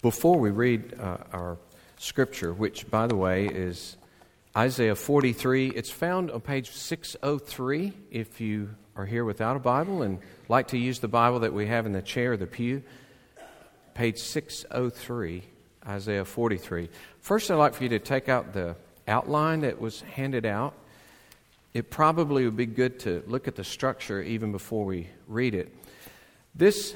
Before we read uh, our scripture, which, by the way, is Isaiah 43, it's found on page 603 if you are here without a Bible and like to use the Bible that we have in the chair or the pew. Page 603, Isaiah 43. First, I'd like for you to take out the outline that was handed out. It probably would be good to look at the structure even before we read it. This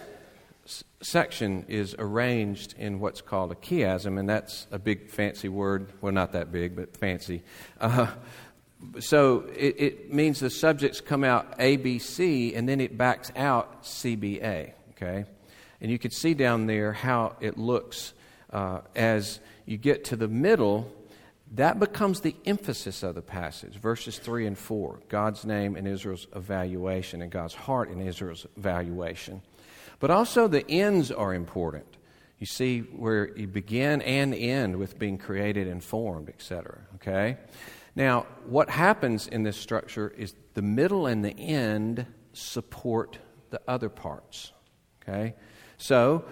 section is arranged in what's called a chiasm, and that's a big fancy word. Well, not that big, but fancy. Uh, so it, it, means the subjects come out A, B, C, and then it backs out C, B, A. Okay? And you can see down there how it looks uh, as you get to the middle. That becomes the emphasis of the passage, verses 3 and 4. God's name and Israel's evaluation, and God's heart in Israel's evaluation. But also the ends are important. You see where you begin and end with being created and formed, etc. Okay? Now, what happens in this structure is the middle and the end support the other parts. Okay? So,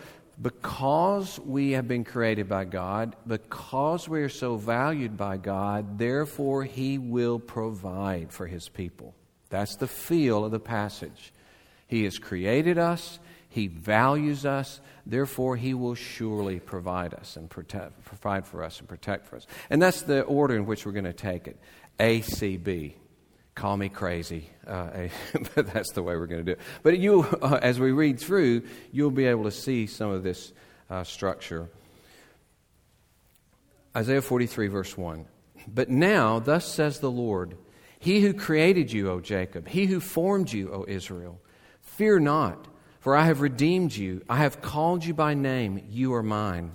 because we have been created by God, because we are so valued by God, therefore He will provide for His people. That's the feel of the passage. He has created us, he values us. Therefore, He will surely provide us and protect, provide for us and protect for us. And that's the order in which we're going to take it. A, C, B. Call me crazy, uh, but that's the way we're going to do it. But you, uh, as we read through, you'll be able to see some of this uh, structure. Isaiah 43, verse 1. But now, thus says the Lord, He who created you, O Jacob, He who formed you, O Israel, fear not. For I have redeemed you. I have called you by name. You are mine.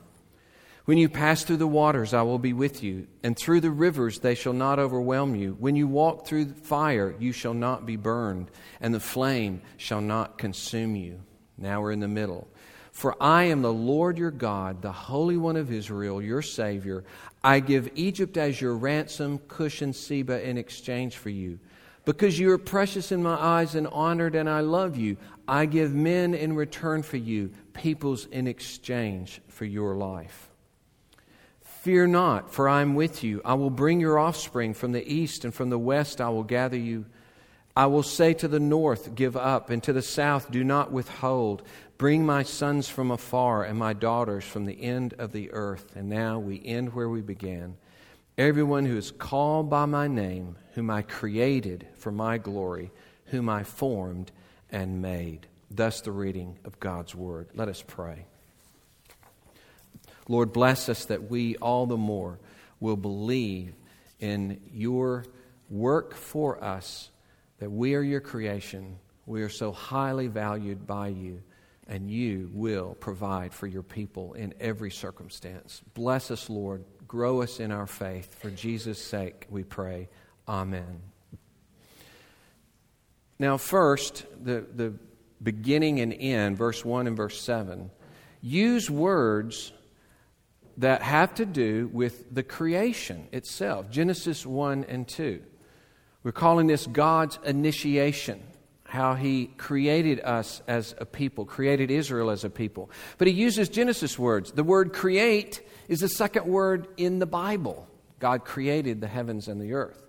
When you pass through the waters, I will be with you, and through the rivers, they shall not overwhelm you. When you walk through fire, you shall not be burned, and the flame shall not consume you. Now we're in the middle. For I am the Lord your God, the Holy One of Israel, your Savior. I give Egypt as your ransom, Cush and Seba in exchange for you. Because you are precious in my eyes and honored, and I love you, I give men in return for you, peoples in exchange for your life. Fear not, for I am with you. I will bring your offspring from the east, and from the west I will gather you. I will say to the north, Give up, and to the south, Do not withhold. Bring my sons from afar and my daughters from the end of the earth. And now we end where we began. Everyone who is called by my name, whom I created for my glory, whom I formed and made. Thus, the reading of God's word. Let us pray. Lord, bless us that we all the more will believe in your work for us, that we are your creation. We are so highly valued by you, and you will provide for your people in every circumstance. Bless us, Lord. Grow us in our faith. For Jesus' sake, we pray. Amen. Now, first, the, the beginning and end, verse 1 and verse 7, use words that have to do with the creation itself Genesis 1 and 2. We're calling this God's initiation, how He created us as a people, created Israel as a people. But He uses Genesis words. The word create is the second word in the Bible. God created the heavens and the earth.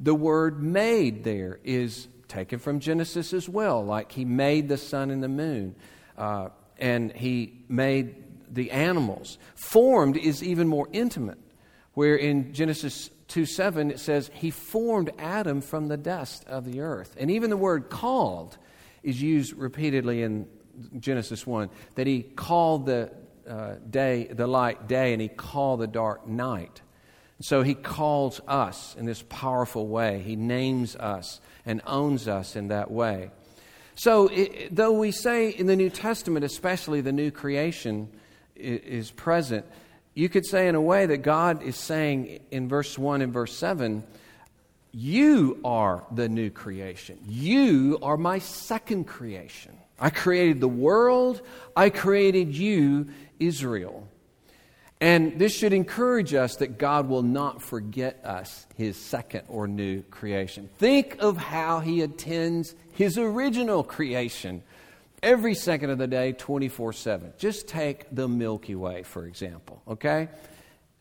The word made there is taken from Genesis as well, like He made the sun and the moon, uh, and He made the animals. Formed is even more intimate, where in Genesis 2 7 it says, He formed Adam from the dust of the earth. And even the word called is used repeatedly in Genesis 1 that He called the uh, day, the light day, and he called the dark night. So he calls us in this powerful way. He names us and owns us in that way. So, it, though we say in the New Testament, especially the new creation is present, you could say in a way that God is saying in verse 1 and verse 7 you are the new creation. You are my second creation. I created the world, I created you, Israel. And this should encourage us that God will not forget us, his second or new creation. Think of how he attends his original creation. every second of the day, 24 7. Just take the Milky Way, for example, okay?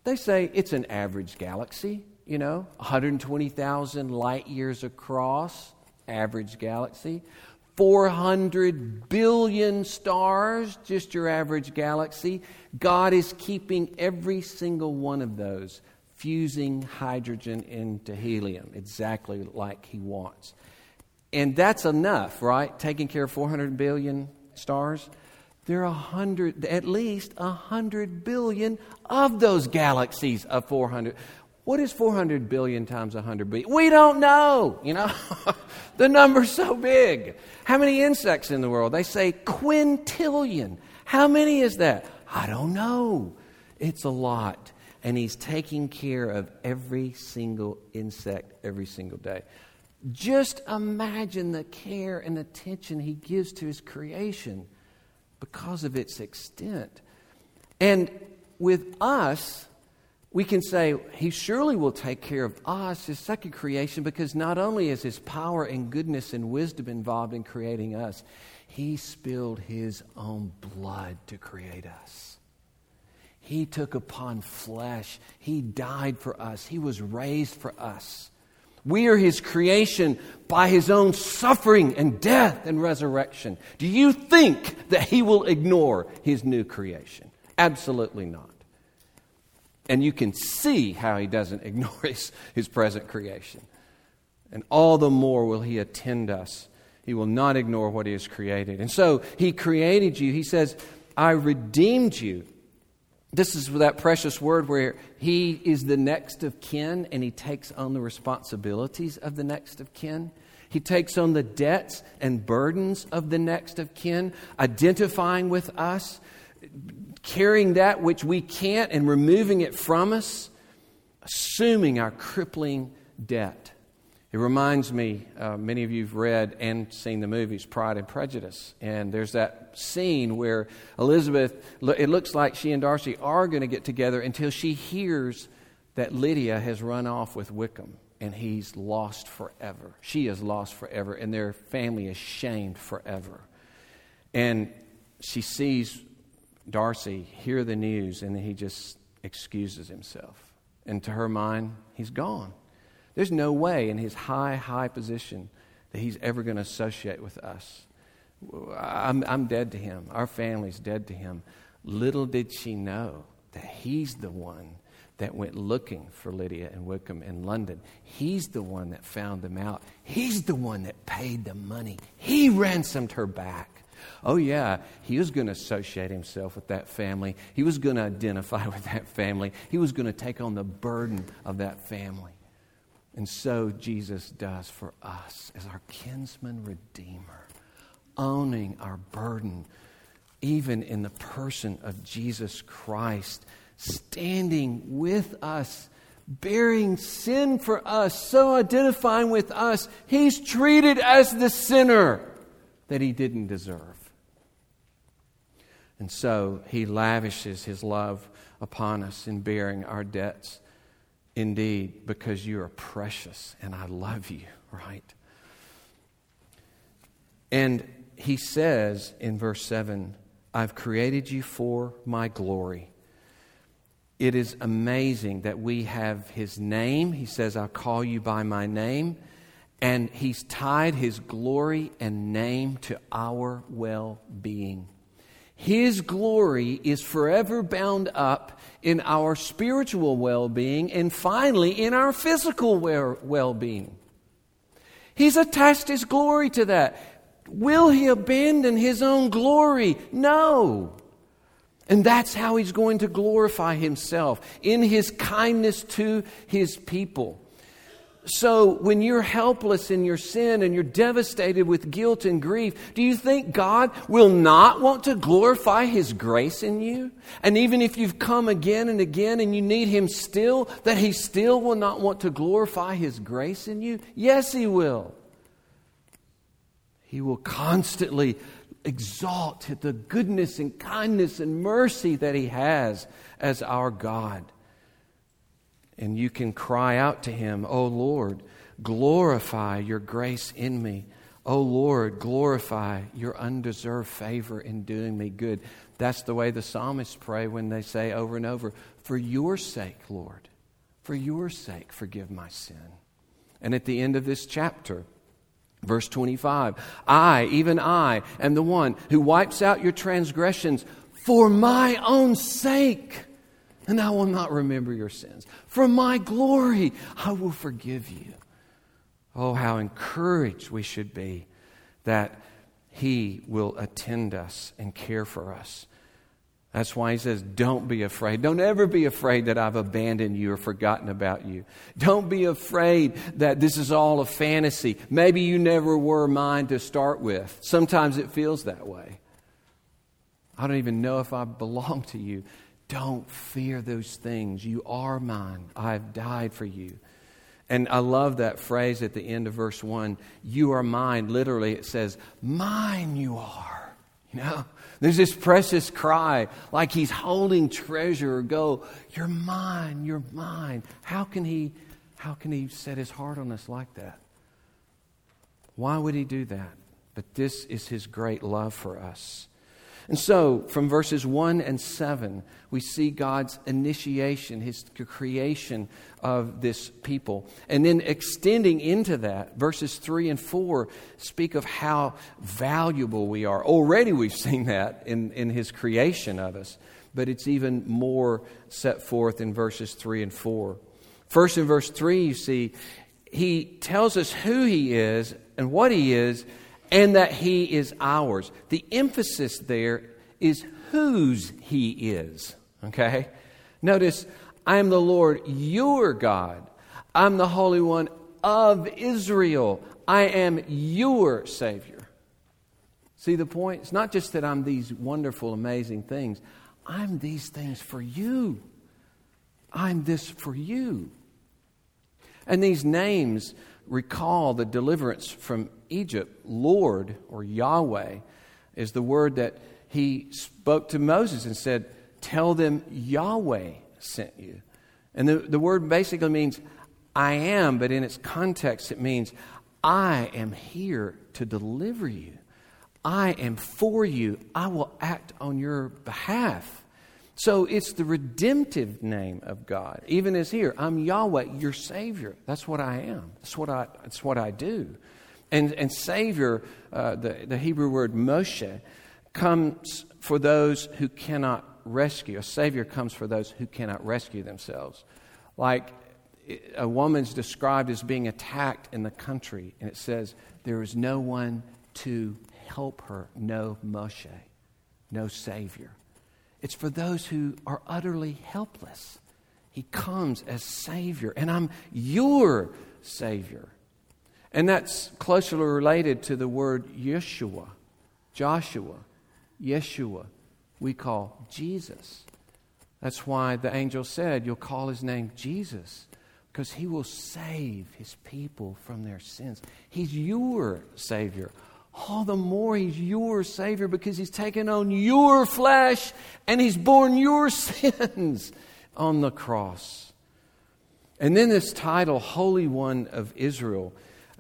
They say it's an average galaxy, you know, 120,000 light years across, average galaxy. 400 billion stars, just your average galaxy. God is keeping every single one of those fusing hydrogen into helium, exactly like He wants. And that's enough, right? Taking care of 400 billion stars. There are a hundred, at least a hundred billion of those galaxies of 400. What is 400 billion times 100 billion? We don't know, you know. the number's so big. How many insects in the world? They say quintillion. How many is that? I don't know. It's a lot and He's taking care of every single insect every single day. Just imagine the care and attention He gives to His creation because of its extent. And with us, we can say he surely will take care of us, his second creation, because not only is his power and goodness and wisdom involved in creating us, he spilled his own blood to create us. He took upon flesh. He died for us. He was raised for us. We are His creation by His own suffering and death and resurrection. Do you think that He will ignore His new creation? Absolutely not. And you can see how He doesn't ignore His, his present creation. And all the more will He attend us. He will not ignore what He has created. And so He created you. He says, I redeemed you this is that precious word where he is the next of kin and he takes on the responsibilities of the next of kin. He takes on the debts and burdens of the next of kin, identifying with us, carrying that which we can't and removing it from us, assuming our crippling debt. It reminds me, uh, many of you have read and seen the movies Pride and Prejudice. And there's that scene where Elizabeth, it looks like she and Darcy are going to get together until she hears that Lydia has run off with Wickham and he's lost forever. She is lost forever, and their family is shamed forever. And she sees Darcy hear the news, and he just excuses himself. And to her mind, he's gone. There's no way in his high, high position that he's ever going to associate with us. I'm, I'm dead to him. Our family's dead to him. Little did she know that he's the one that went looking for Lydia and Wickham in London. He's the one that found them out. He's the one that paid the money. He ransomed her back. Oh, yeah, he was going to associate himself with that family. He was going to identify with that family. He was going to take on the burden of that family. And so Jesus does for us as our kinsman redeemer, owning our burden, even in the person of Jesus Christ, standing with us, bearing sin for us, so identifying with us. He's treated as the sinner that he didn't deserve. And so he lavishes his love upon us in bearing our debts indeed because you are precious and I love you, right? And he says in verse 7 I've created you for my glory. It is amazing that we have his name. He says, I'll call you by my name. And he's tied his glory and name to our well being. His glory is forever bound up in our spiritual well being and finally in our physical well being. He's attached His glory to that. Will He abandon His own glory? No. And that's how He's going to glorify Himself in His kindness to His people. So, when you're helpless in your sin and you're devastated with guilt and grief, do you think God will not want to glorify His grace in you? And even if you've come again and again and you need Him still, that He still will not want to glorify His grace in you? Yes, He will. He will constantly exalt the goodness and kindness and mercy that He has as our God. And you can cry out to him, Oh Lord, glorify your grace in me. O Lord, glorify your undeserved favor in doing me good. That's the way the psalmists pray when they say over and over, For your sake, Lord, for your sake, forgive my sin. And at the end of this chapter, verse 25, I, even I, am the one who wipes out your transgressions for my own sake, and I will not remember your sins. For my glory, I will forgive you. Oh, how encouraged we should be that He will attend us and care for us. That's why he says, Don't be afraid. Don't ever be afraid that I've abandoned you or forgotten about you. Don't be afraid that this is all a fantasy. Maybe you never were mine to start with. Sometimes it feels that way. I don't even know if I belong to you. Don't fear those things. You are mine. I've died for you. And I love that phrase at the end of verse 1 You are mine. Literally, it says, Mine you are. You know? There's this precious cry, like he's holding treasure. Go, you're mine, you're mine. How can he, how can he set his heart on us like that? Why would he do that? But this is his great love for us. And so, from verses 1 and 7, we see God's initiation, his creation of this people. And then extending into that, verses 3 and 4 speak of how valuable we are. Already we've seen that in, in his creation of us, but it's even more set forth in verses 3 and 4. First, in verse 3, you see, he tells us who he is and what he is and that he is ours. The emphasis there is whose he is. Okay? Notice, I am the Lord your God. I'm the Holy One of Israel. I am your Savior. See the point? It's not just that I'm these wonderful, amazing things. I'm these things for you. I'm this for you. And these names recall the deliverance from Egypt, Lord or Yahweh, is the word that he spoke to Moses and said, Tell them Yahweh sent you. And the, the word basically means I am, but in its context, it means I am here to deliver you. I am for you. I will act on your behalf. So it's the redemptive name of God. Even as here, I'm Yahweh, your Savior. That's what I am. That's what I, that's what I do. And, and Savior, uh, the, the Hebrew word Moshe, comes for those who cannot rescue. A Savior comes for those who cannot rescue themselves. Like a woman's described as being attacked in the country, and it says, There is no one to help her, no Moshe, no Savior. It's for those who are utterly helpless. He comes as Savior, and I'm your Savior. And that's closely related to the word Yeshua, Joshua, Yeshua. We call Jesus. That's why the angel said, You'll call his name Jesus, because he will save his people from their sins. He's your Savior. All the more he's your Savior because he's taken on your flesh and he's borne your sins on the cross. And then this title, Holy One of Israel.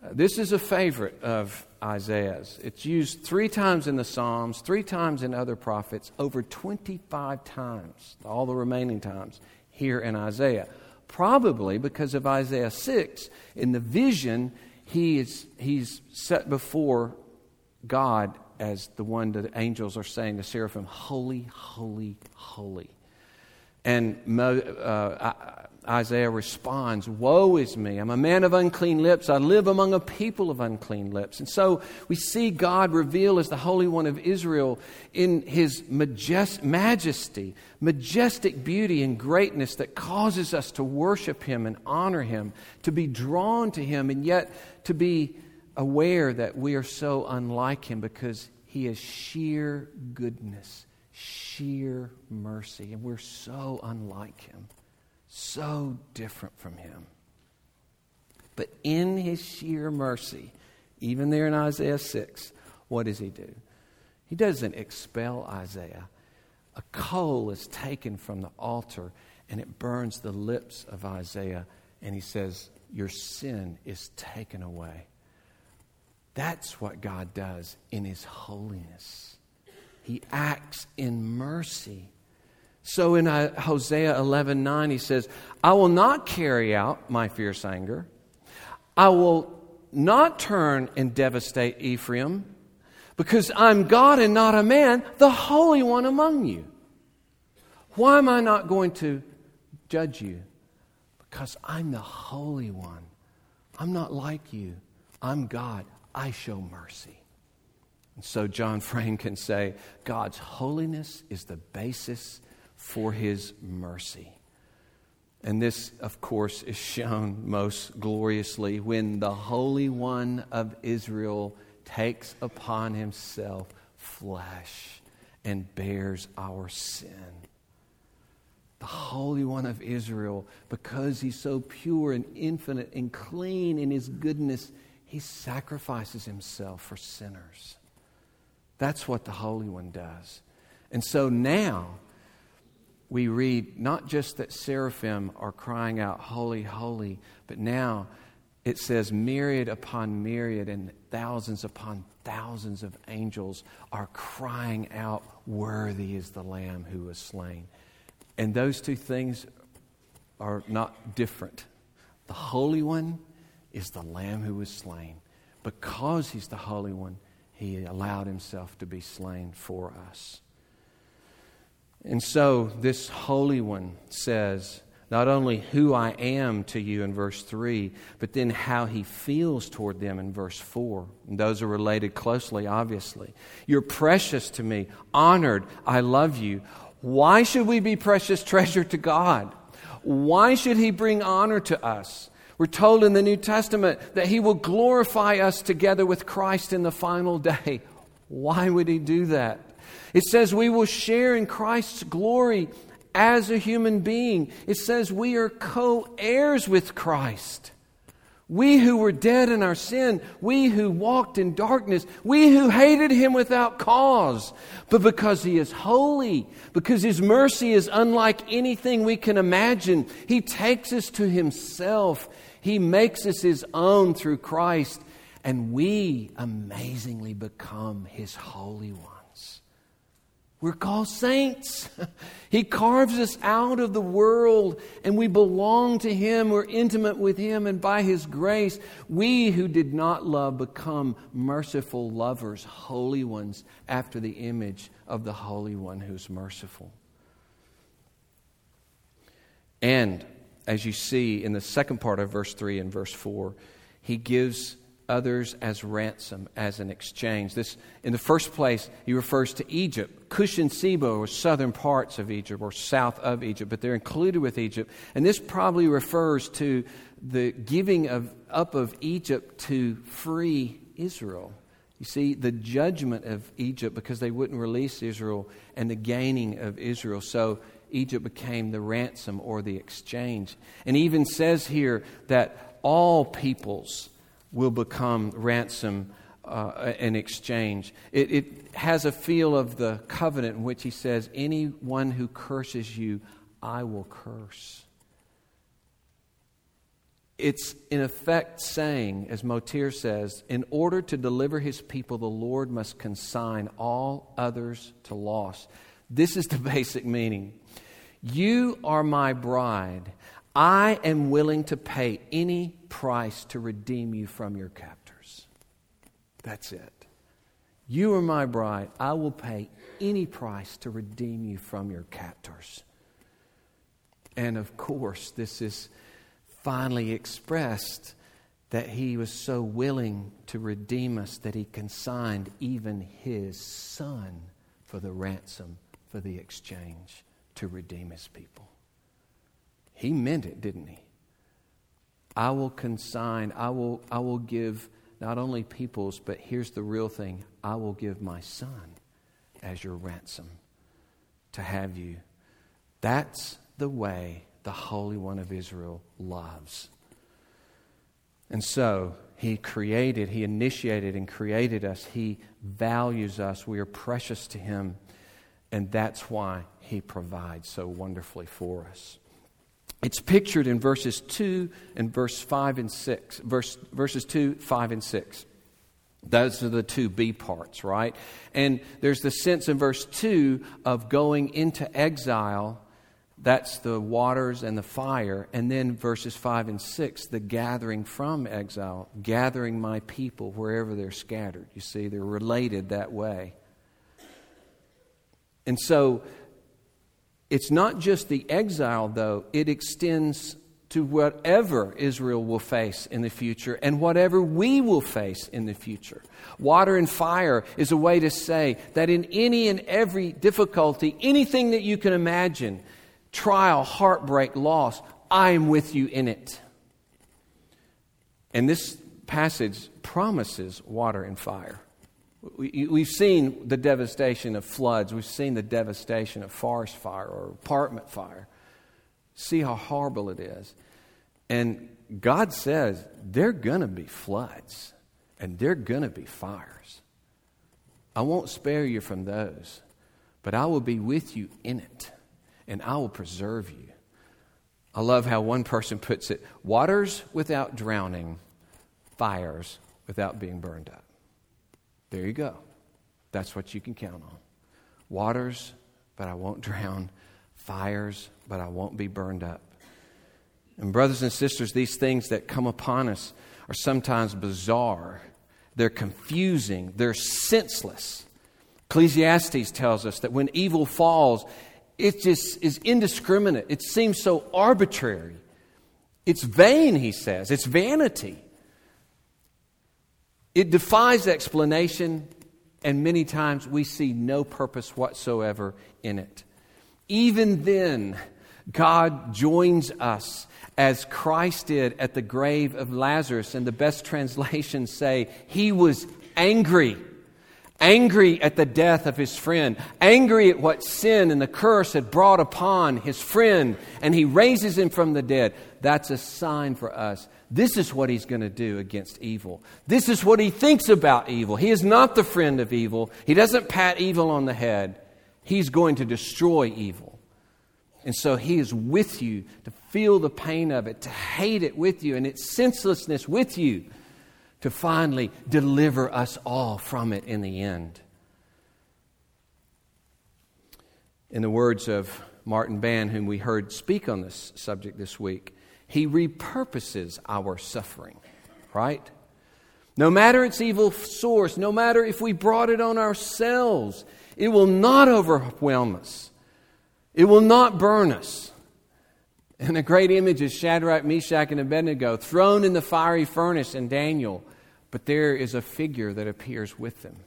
This is a favorite of Isaiah's. It's used three times in the Psalms, three times in other prophets, over 25 times, all the remaining times here in Isaiah. Probably because of Isaiah 6. In the vision, he is, he's set before God as the one that the angels are saying, to seraphim, Holy, holy, holy. And uh, Isaiah responds, Woe is me! I'm a man of unclean lips. I live among a people of unclean lips. And so we see God reveal as the Holy One of Israel in his majest- majesty, majestic beauty, and greatness that causes us to worship him and honor him, to be drawn to him, and yet to be aware that we are so unlike him because he is sheer goodness, sheer mercy, and we're so unlike him so different from him. But in his sheer mercy, even there in Isaiah 6, what does he do? He doesn't expel Isaiah. A coal is taken from the altar and it burns the lips of Isaiah, and he says, Your sin is taken away. That's what God does in His holiness. He acts in mercy. So in uh, Hosea 11 9, he says, I will not carry out my fierce anger. I will not turn and devastate Ephraim, because I'm God and not a man, the Holy One among you. Why am I not going to judge you? Because I'm the Holy One. I'm not like you. I'm God. I show mercy. And so John Frame can say God's holiness is the basis for his mercy. And this, of course, is shown most gloriously when the Holy One of Israel takes upon himself flesh and bears our sin. The Holy One of Israel, because he's so pure and infinite and clean in his goodness, he sacrifices himself for sinners. That's what the Holy One does. And so now we read not just that seraphim are crying out, Holy, holy, but now it says myriad upon myriad and thousands upon thousands of angels are crying out, Worthy is the Lamb who was slain. And those two things are not different. The Holy One is the Lamb who was slain. Because He's the Holy One, He allowed Himself to be slain for us. And so this Holy One says, not only who I am to you in verse 3, but then how he feels toward them in verse 4. And those are related closely, obviously. You're precious to me, honored, I love you. Why should we be precious treasure to God? Why should he bring honor to us? We're told in the New Testament that he will glorify us together with Christ in the final day. Why would he do that? It says we will share in Christ's glory as a human being. It says we are co heirs with Christ. We who were dead in our sin, we who walked in darkness, we who hated him without cause. But because he is holy, because his mercy is unlike anything we can imagine, he takes us to himself. He makes us his own through Christ, and we amazingly become his holy one. We're called saints. He carves us out of the world and we belong to Him. We're intimate with Him, and by His grace, we who did not love become merciful lovers, holy ones, after the image of the Holy One who's merciful. And as you see in the second part of verse 3 and verse 4, He gives others as ransom, as an exchange. This, in the first place, he refers to Egypt. Cush and Seba or southern parts of Egypt or south of Egypt, but they're included with Egypt. And this probably refers to the giving of, up of Egypt to free Israel. You see, the judgment of Egypt because they wouldn't release Israel and the gaining of Israel. So Egypt became the ransom or the exchange. And even says here that all peoples will become ransom uh, and exchange. It, it has a feel of the covenant in which he says, Anyone who curses you, I will curse. It's in effect saying, as Motyer says, in order to deliver his people, the Lord must consign all others to loss. This is the basic meaning. You are my bride. I am willing to pay any price to redeem you from your captors. That's it. You are my bride. I will pay any price to redeem you from your captors. And of course, this is finally expressed that he was so willing to redeem us that he consigned even his son for the ransom, for the exchange, to redeem his people. He meant it, didn't he? I will consign, I will, I will give not only peoples, but here's the real thing I will give my son as your ransom to have you. That's the way the Holy One of Israel loves. And so, He created, He initiated and created us. He values us. We are precious to Him. And that's why He provides so wonderfully for us. It's pictured in verses 2 and verse 5 and 6. Verse, verses 2, 5, and 6. Those are the two B parts, right? And there's the sense in verse 2 of going into exile. That's the waters and the fire. And then verses 5 and 6, the gathering from exile, gathering my people wherever they're scattered. You see, they're related that way. And so it's not just the exile, though, it extends to whatever Israel will face in the future and whatever we will face in the future. Water and fire is a way to say that in any and every difficulty, anything that you can imagine, trial, heartbreak, loss, I am with you in it. And this passage promises water and fire. We, have seen the devastation of floods. We've seen the devastation of forest fire or apartment fire. See how horrible it is. And God says there are going to be floods and there are going to be fires. I won't spare you from those, but I will be with you in it and I will preserve you. I love how one person puts it waters without drowning, fires without being burned up. There you go. That's what you can count on. Waters, but I won't drown. Fires, but I won't be burned up. And, brothers and sisters, these things that come upon us are sometimes bizarre. They're confusing. They're senseless. Ecclesiastes tells us that when evil falls, it just is indiscriminate. It seems so arbitrary. It's vain, he says. It's vanity. It defies explanation, and many times we see no purpose whatsoever in it. Even then, God joins us as Christ did at the grave of Lazarus. And the best translations say, He was angry. Angry at the death of his friend, angry at what sin and the curse had brought upon his friend, and he raises him from the dead. That's a sign for us this is what he's going to do against evil. This is what he thinks about evil. He is not the friend of evil. He doesn't pat evil on the head. He's going to destroy evil. And so he is with you to feel the pain of it, to hate it with you, and its senselessness with you, to finally deliver us all from it in the end. In the words of Martin Ban, whom we heard speak on this subject this week, he repurposes our suffering, right? No matter its evil source, no matter if we brought it on ourselves, it will not overwhelm us. It will not burn us. And a great image is Shadrach, Meshach, and Abednego thrown in the fiery furnace in Daniel. But there is a figure that appears with them,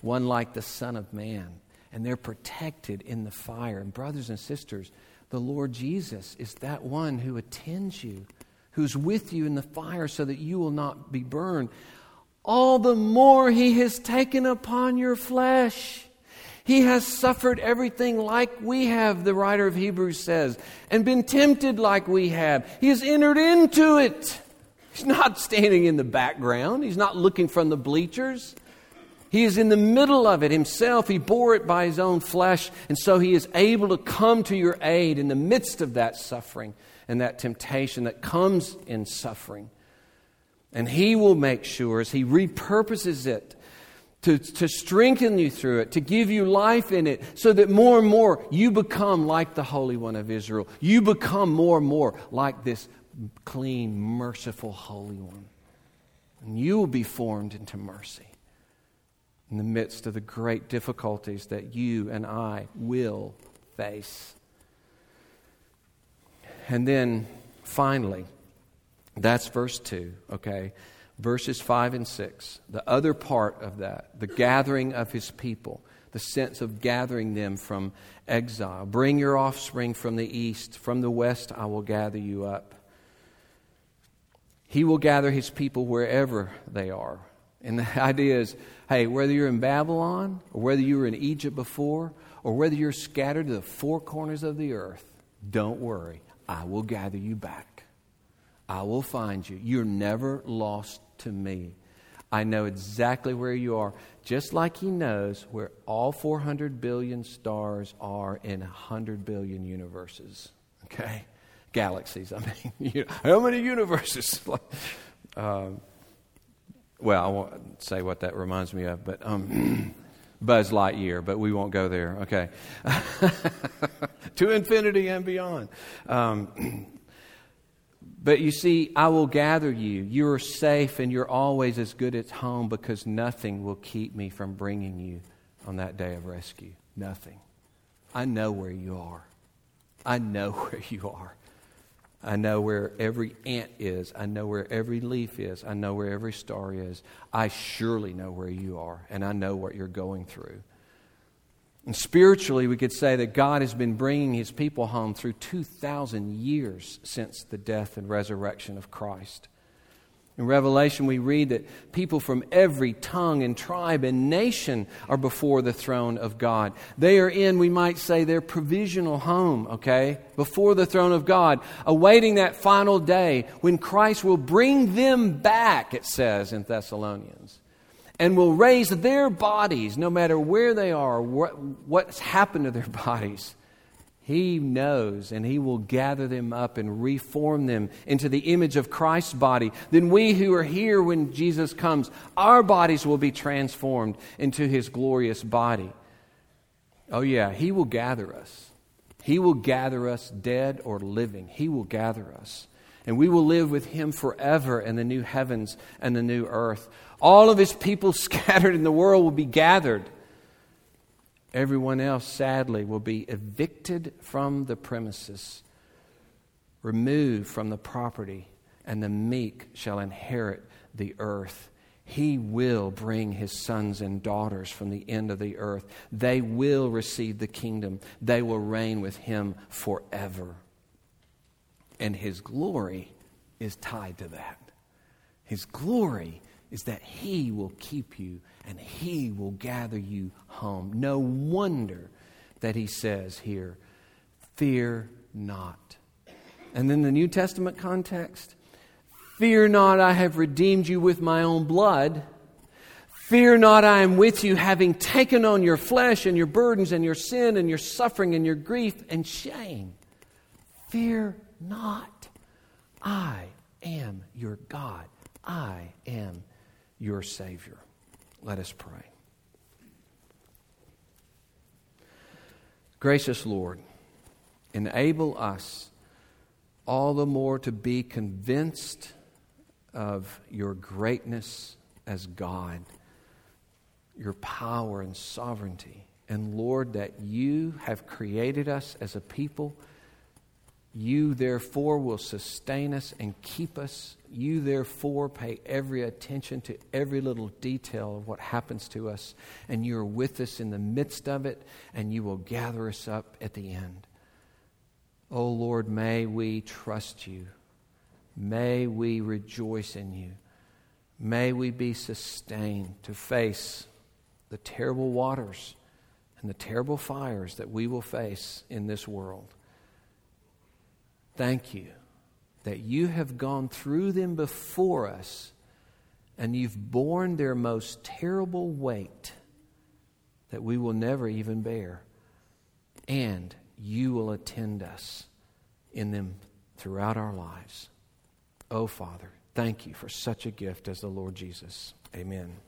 one like the Son of Man. And they're protected in the fire. And, brothers and sisters, the Lord Jesus is that one who attends you, who's with you in the fire so that you will not be burned. All the more he has taken upon your flesh. He has suffered everything like we have, the writer of Hebrews says, and been tempted like we have. He has entered into it. He's not standing in the background, he's not looking from the bleachers. He is in the middle of it himself. He bore it by his own flesh, and so he is able to come to your aid in the midst of that suffering and that temptation that comes in suffering. And he will make sure, as he repurposes it, to, to strengthen you through it, to give you life in it, so that more and more you become like the Holy One of Israel. You become more and more like this clean, merciful Holy One. And you will be formed into mercy in the midst of the great difficulties that you and I will face. And then finally, that's verse 2, okay? Verses 5 and 6, the other part of that, the gathering of his people, the sense of gathering them from exile. Bring your offspring from the east, from the west, I will gather you up. He will gather his people wherever they are. And the idea is hey, whether you're in Babylon, or whether you were in Egypt before, or whether you're scattered to the four corners of the earth, don't worry. I will gather you back. I will find you. You're never lost to me. I know exactly where you are, just like He knows where all 400 billion stars are in 100 billion universes. Okay? Galaxies. I mean, how many universes? um, well, I won't say what that reminds me of, but um, Buzz Lightyear, but we won't go there. Okay. to infinity and beyond. Um, but you see, I will gather you. You are safe and you're always as good at home because nothing will keep me from bringing you on that day of rescue. Nothing. I know where you are. I know where you are. I know where every ant is. I know where every leaf is. I know where every star is. I surely know where you are, and I know what you're going through. And spiritually, we could say that God has been bringing his people home through 2,000 years since the death and resurrection of Christ. In Revelation, we read that people from every tongue and tribe and nation are before the throne of God. They are in, we might say, their provisional home, okay, before the throne of God, awaiting that final day when Christ will bring them back, it says in Thessalonians, and will raise their bodies, no matter where they are, what, what's happened to their bodies he knows and He will gather them up and reform them into the image of Christ's body. Then we who are here when Jesus comes, our bodies will be transformed into His glorious body. Oh, yeah, He will gather us. He will gather us dead or living. He will gather us. And we will live with Him forever in the new heavens and the new earth. All of His people scattered in the world will be gathered Everyone else, sadly, will be evicted from the premises, removed from the property, and the meek shall inherit the earth. He will bring his sons and daughters from the end of the earth. They will receive the kingdom. They will reign with him forever. And his glory is tied to that. His glory is that he will keep you and he will gather you home. No wonder that he says here, Fear not. And then the New Testament context Fear not, I have redeemed you with my own blood. Fear not, I am with you, having taken on your flesh and your burdens and your sin and your suffering and your grief and shame. Fear not, I am your God. I am your Savior. Let us pray. Gracious Lord, enable us all the more to be convinced of your greatness as God, your power and sovereignty. And Lord, that you have created us as a people you, therefore, will sustain us and keep us. You, therefore, pay every attention to every little detail of what happens to us. And you are with us in the midst of it, and you will gather us up at the end. Oh, Lord, may we trust you. May we rejoice in you. May we be sustained to face the terrible waters and the terrible fires that we will face in this world. Thank you that you have gone through them before us and you've borne their most terrible weight that we will never even bear. And you will attend us in them throughout our lives. Oh, Father, thank you for such a gift as the Lord Jesus. Amen.